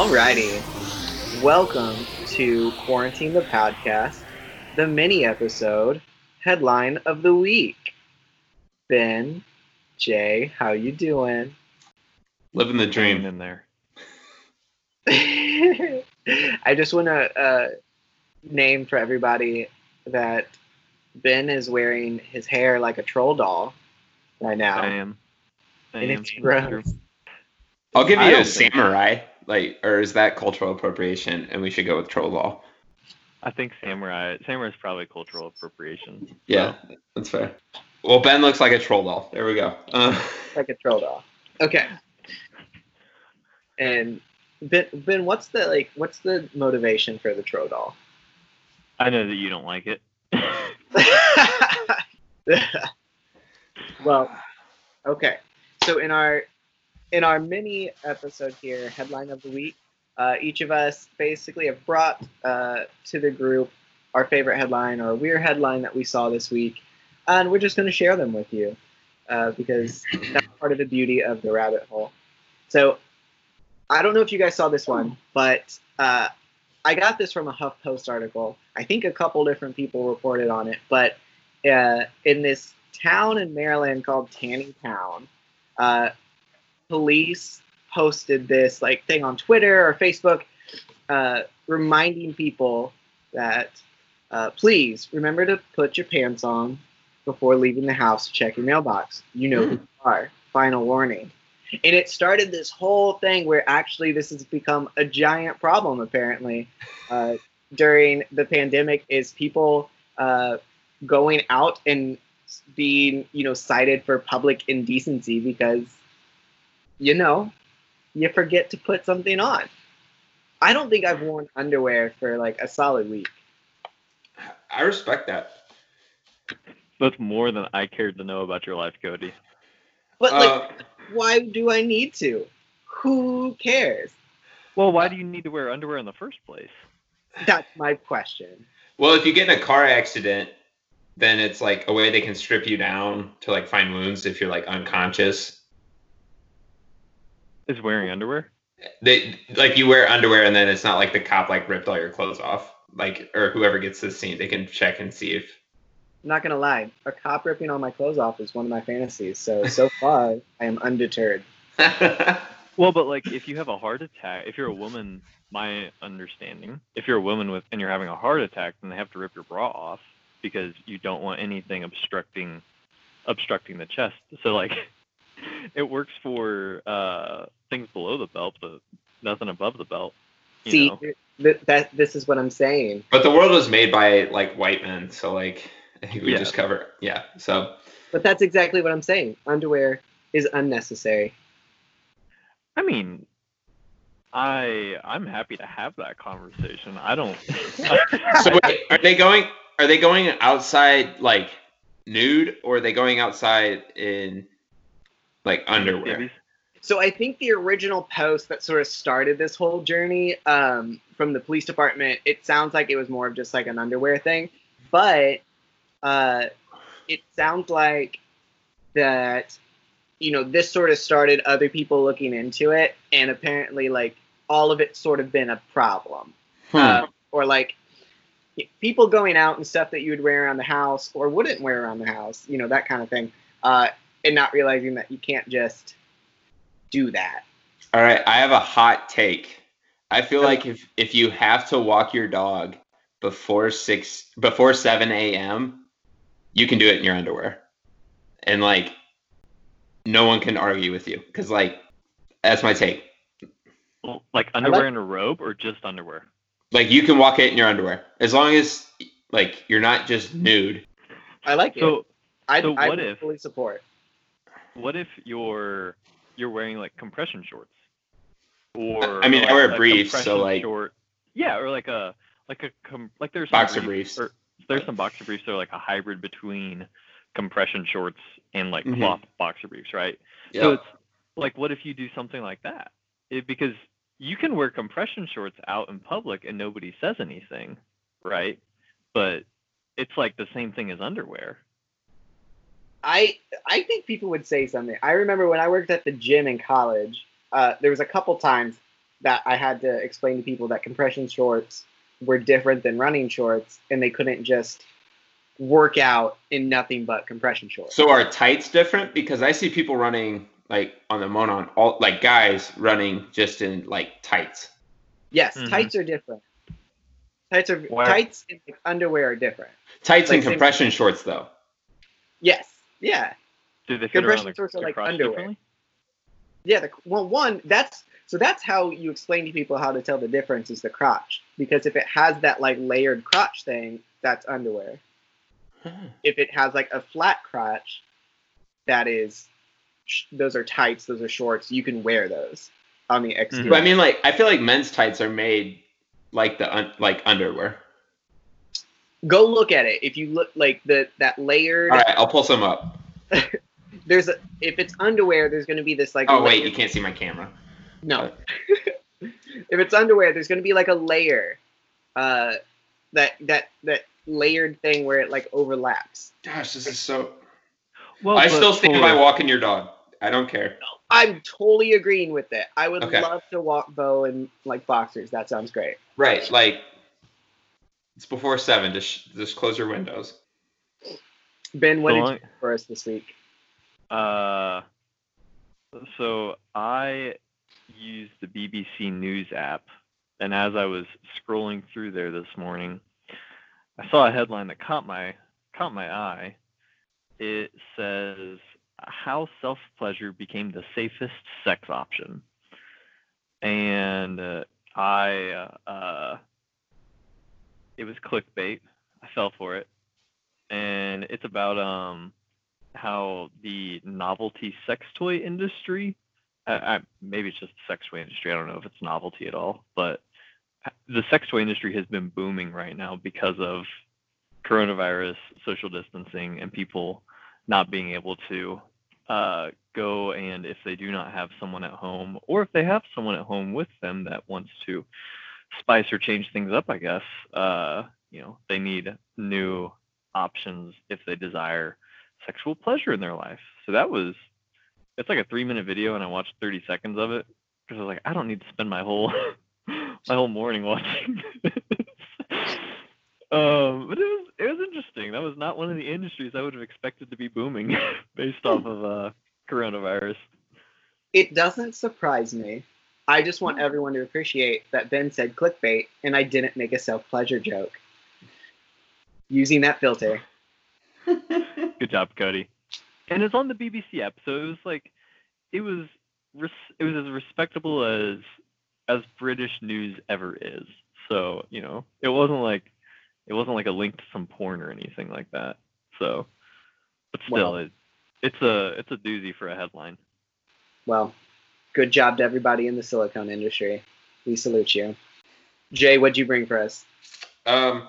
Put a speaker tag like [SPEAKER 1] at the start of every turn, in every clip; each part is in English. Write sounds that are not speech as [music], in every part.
[SPEAKER 1] Alrighty. Welcome to Quarantine the Podcast, the mini episode headline of the week. Ben, Jay, how you doing?
[SPEAKER 2] Living the
[SPEAKER 3] Dream
[SPEAKER 2] dream.
[SPEAKER 3] in there. [laughs]
[SPEAKER 1] I just want to uh, name for everybody that Ben is wearing his hair like a troll doll right now.
[SPEAKER 3] I am. I
[SPEAKER 1] and
[SPEAKER 3] am.
[SPEAKER 1] It's gross.
[SPEAKER 2] I'll give you a
[SPEAKER 3] don't think-
[SPEAKER 2] samurai, like, or is that cultural appropriation? And we should go with troll law.
[SPEAKER 3] I think samurai. Samurai is probably cultural appropriation.
[SPEAKER 2] Yeah, that's fair. Well, Ben looks like a troll doll. There we go. Uh, [laughs]
[SPEAKER 1] like a troll doll. Okay. And Ben, Ben, what's the like? What's the motivation for the troll doll?
[SPEAKER 3] I know that you don't like it. [laughs]
[SPEAKER 1] well, okay. So in our in our mini episode here, headline of the week, uh, each of us basically have brought uh, to the group our favorite headline or weird headline that we saw this week, and we're just going to share them with you uh, because that's part of the beauty of the rabbit hole. So I don't know if you guys saw this one, but uh, I got this from a HuffPost article. I think a couple different people reported on it, but uh, in this town in Maryland called Taneytown, uh, police posted this like thing on Twitter or Facebook, uh, reminding people that uh, please remember to put your pants on before leaving the house to check your mailbox. You know who you are. Final warning. And it started this whole thing where actually this has become a giant problem apparently uh, during the pandemic is people uh, going out and being you know cited for public indecency because you know you forget to put something on i don't think i've worn underwear for like a solid week
[SPEAKER 2] I respect that.
[SPEAKER 3] That's more than I cared to know about your life, Cody.
[SPEAKER 1] but like
[SPEAKER 2] Uh,
[SPEAKER 1] why do i need to who cares
[SPEAKER 3] Well, why do you need to wear underwear in the first place?
[SPEAKER 1] that's my question
[SPEAKER 2] well, if you get in a car accident, then it's like a way they can strip you down to like find wounds if you're like unconscious.
[SPEAKER 3] Is wearing underwear?
[SPEAKER 2] They like you wear underwear and then it's not like the cop like ripped all your clothes off. Like or whoever gets to the scene, they can check and see if
[SPEAKER 1] I'm not gonna lie a cop ripping all my clothes off is one of my fantasies so so [laughs] far i am undeterred [laughs]
[SPEAKER 3] Well, but like if you have a heart attack, if you're a woman, my understanding, if you're a woman with and you're having a heart attack, then they have to rip your bra off because you don't want anything obstructing obstructing the chest. So like [laughs] it works for uh things below the belt, but nothing above the belt. You
[SPEAKER 1] see
[SPEAKER 3] know?
[SPEAKER 1] th- that this is what i'm saying
[SPEAKER 2] But the world was made by like white men, so like I [laughs] think we
[SPEAKER 3] Yeah.
[SPEAKER 2] just cover yeah. So
[SPEAKER 1] But that's exactly what I'm saying. Underwear is unnecessary.
[SPEAKER 3] I mean I I'm happy to have that conversation. I don't [laughs]
[SPEAKER 2] so wait, are they going are they going outside like nude or are they going outside in like underwear?
[SPEAKER 1] So I think the original post that sort of started this whole journey um, from the police department, it sounds like it was more of just like an underwear thing, but uh, it sounds like that you know this sort of started other people looking into it, and apparently like all of it's sort of been a problem.
[SPEAKER 2] Hmm.
[SPEAKER 1] uh, or like people going out and stuff that you would wear around the house or wouldn't wear around the house, you know, that kind of thing, uh, and not realizing that you can't just do that.
[SPEAKER 2] All right, I have a hot take. I feel like if if you have to walk your dog before six before seven a.m., you can do it in your underwear, and like no one can argue with you because like that's my take.
[SPEAKER 3] Well, like underwear and a robe or just underwear?
[SPEAKER 2] Like you can walk it in your underwear as long as like you're not just nude.
[SPEAKER 1] I like it.
[SPEAKER 3] So
[SPEAKER 1] I,
[SPEAKER 3] so
[SPEAKER 1] I
[SPEAKER 3] what
[SPEAKER 1] would
[SPEAKER 3] if-
[SPEAKER 1] fully support.
[SPEAKER 3] What if you're you're wearing like compression shorts? Or
[SPEAKER 2] I mean, I wear
[SPEAKER 3] a
[SPEAKER 2] briefs, so, like-
[SPEAKER 3] short. Yeah, or like a like a com- like there's some
[SPEAKER 2] Boxer briefs.
[SPEAKER 3] Or, there's some boxer briefs that are like a hybrid between compression shorts and like
[SPEAKER 2] Mhm.
[SPEAKER 3] cloth boxer briefs, right?
[SPEAKER 2] Yeah.
[SPEAKER 3] So it's like, what if you do something like that? It, because you can wear compression shorts out in public and nobody says anything, right? But it's like the same thing as underwear.
[SPEAKER 1] I I think people would say something. I remember when I worked at the gym in college, uh, there was a couple times that I had to explain to people that compression shorts were different than running shorts, and they couldn't just work out in nothing but compression shorts.
[SPEAKER 2] So are tights different? Because I see people running like on the Monon, all like guys running just in like tights.
[SPEAKER 1] Yes,
[SPEAKER 3] Mhm.
[SPEAKER 1] tights are different. Tights are
[SPEAKER 3] Where-
[SPEAKER 1] tights and like, underwear are different.
[SPEAKER 2] Tights
[SPEAKER 1] Like
[SPEAKER 2] and compression shorts though.
[SPEAKER 1] Yes, yeah,
[SPEAKER 3] Do they fit around
[SPEAKER 1] Compression
[SPEAKER 3] the,
[SPEAKER 1] shorts are
[SPEAKER 3] the
[SPEAKER 1] like
[SPEAKER 3] crotch
[SPEAKER 1] underwear.
[SPEAKER 3] differently?
[SPEAKER 1] yeah. The, well, one that's so that's how you explain to people how to tell the difference is the crotch because if it has that like layered crotch thing, that's underwear. Hmm. if it has like a flat crotch, that is, sh- those are tights, those are shorts. You can wear those on the mm-hmm. exterior.
[SPEAKER 2] But I mean, like I feel like men's tights are made like the un- like underwear.
[SPEAKER 1] Go look at it. If you look like the that layered,
[SPEAKER 2] All right, I'll pull some up. [laughs]
[SPEAKER 1] there's a if it's underwear, there's going to be this like.
[SPEAKER 2] Oh wait, you can't see my camera.
[SPEAKER 1] No. [laughs] if it's underwear, there's going to be like a layer, uh, that that that layered thing where it like overlaps.
[SPEAKER 2] Gosh, this is so.
[SPEAKER 3] Well,
[SPEAKER 2] I still stand
[SPEAKER 3] for-
[SPEAKER 2] by walking your dog. I don't care.
[SPEAKER 1] I'm totally agreeing with it. I would
[SPEAKER 2] Okay.
[SPEAKER 1] love to walk Bo in like boxers. That sounds great.
[SPEAKER 2] Right, like it's before seven. Just just close your windows.
[SPEAKER 1] Ben, what
[SPEAKER 3] So
[SPEAKER 1] did
[SPEAKER 3] long-
[SPEAKER 1] you for us this week?
[SPEAKER 3] Uh, so I used the BBC News app, and as I was scrolling through there this morning, I saw a headline that caught my caught my eye. It says how self pleasure became the safest sex option, and uh, I uh, uh, it was clickbait. I fell for it, and it's about um how the novelty sex toy industry, I, I, maybe it's just the sex toy industry. I don't know if it's novelty at all, but the sex toy industry has been booming right now because of coronavirus, social distancing, and people not being able to uh, go and if they do not have someone at home, or if they have someone at home with them that wants to spice or change things up, I guess, uh, you know, they need new options if they desire sexual pleasure in their life. So that was it's like a three minute video and I watched 30 seconds of it because I was like, I don't need to spend my whole [laughs] my whole morning watching this. [laughs] um, but it was it was interesting. That was not one of the industries I would have expected to be booming [laughs] based off of uh, coronavirus.
[SPEAKER 1] It doesn't surprise me. I just want everyone to appreciate that Ben said clickbait and I didn't make a self pleasure joke using that filter. [laughs]
[SPEAKER 3] Good job, Cody. And it's on the BBC app, so it was like it was res- it was as respectable as as British news ever is. So you know, it wasn't like it wasn't like a link to some porn or anything like that. So, but still,
[SPEAKER 1] Well-
[SPEAKER 3] it, it's a it's a doozy for a headline.
[SPEAKER 1] Well, good job to everybody in the silicone industry. We salute you. Jay, what'd you bring for us?
[SPEAKER 2] Um,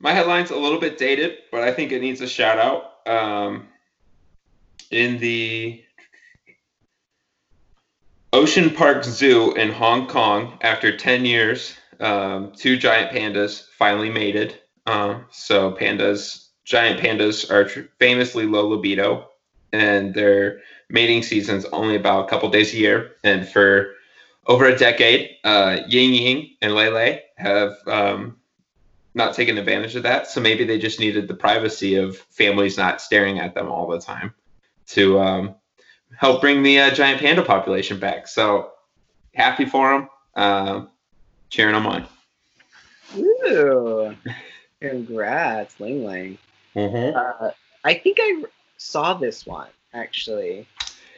[SPEAKER 2] my headline's a little bit dated, but I think it needs a shout out. Um, in the Ocean Park Zoo in Hong Kong, after 10 years, um, two giant pandas finally mated. Um, so pandas, giant pandas are famously low libido, and their mating season's only about a couple days a year. And for over a decade, uh, Ying Ying and Le Le have um, not taken advantage of that. So maybe they just needed the privacy of families not staring at them all the time to um, help bring the uh, giant panda population back. So happy for them. Um, cheering them on.
[SPEAKER 1] Ooh, congrats, Ling Ling. Uh, I think I saw this one actually.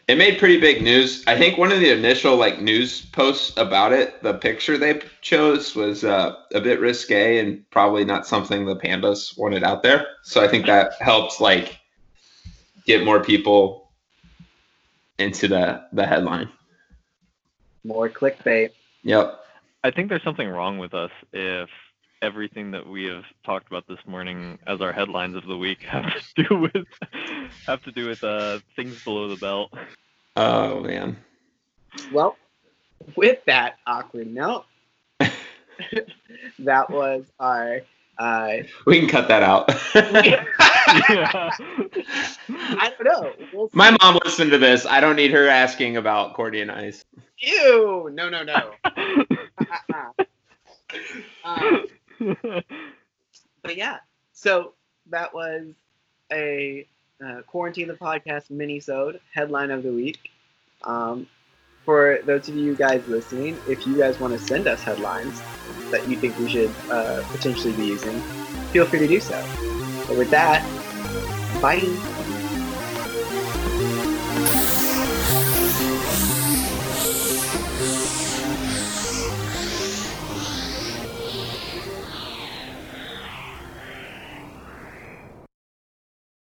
[SPEAKER 2] It made pretty big news. I think one of the initial like news posts about it, the picture they chose was uh, a bit risque and probably not something the pandas wanted out there. So I think that helps like get more people into the the headline.
[SPEAKER 1] More clickbait.
[SPEAKER 2] Yep.
[SPEAKER 3] I think there's something wrong with us if everything that we have talked about this morning as our headlines of the week [laughs] have to do with [laughs] have to do with uh, things below the belt.
[SPEAKER 2] Oh man.
[SPEAKER 1] Well, with that awkward note, [laughs] that was our. Uh,
[SPEAKER 2] We can cut that out. [laughs]
[SPEAKER 1] I don't know. We'll
[SPEAKER 2] My mom listened to this. I don't need her asking about Cordy and Ice.
[SPEAKER 1] Ew! No, no, no. um, but yeah, so that was a uh, quarantine the podcast mini-sode headline of the week. Um, for those of you guys listening, if you guys want to send us headlines that you think we should uh, potentially be using, feel free to do so. But with that, bye.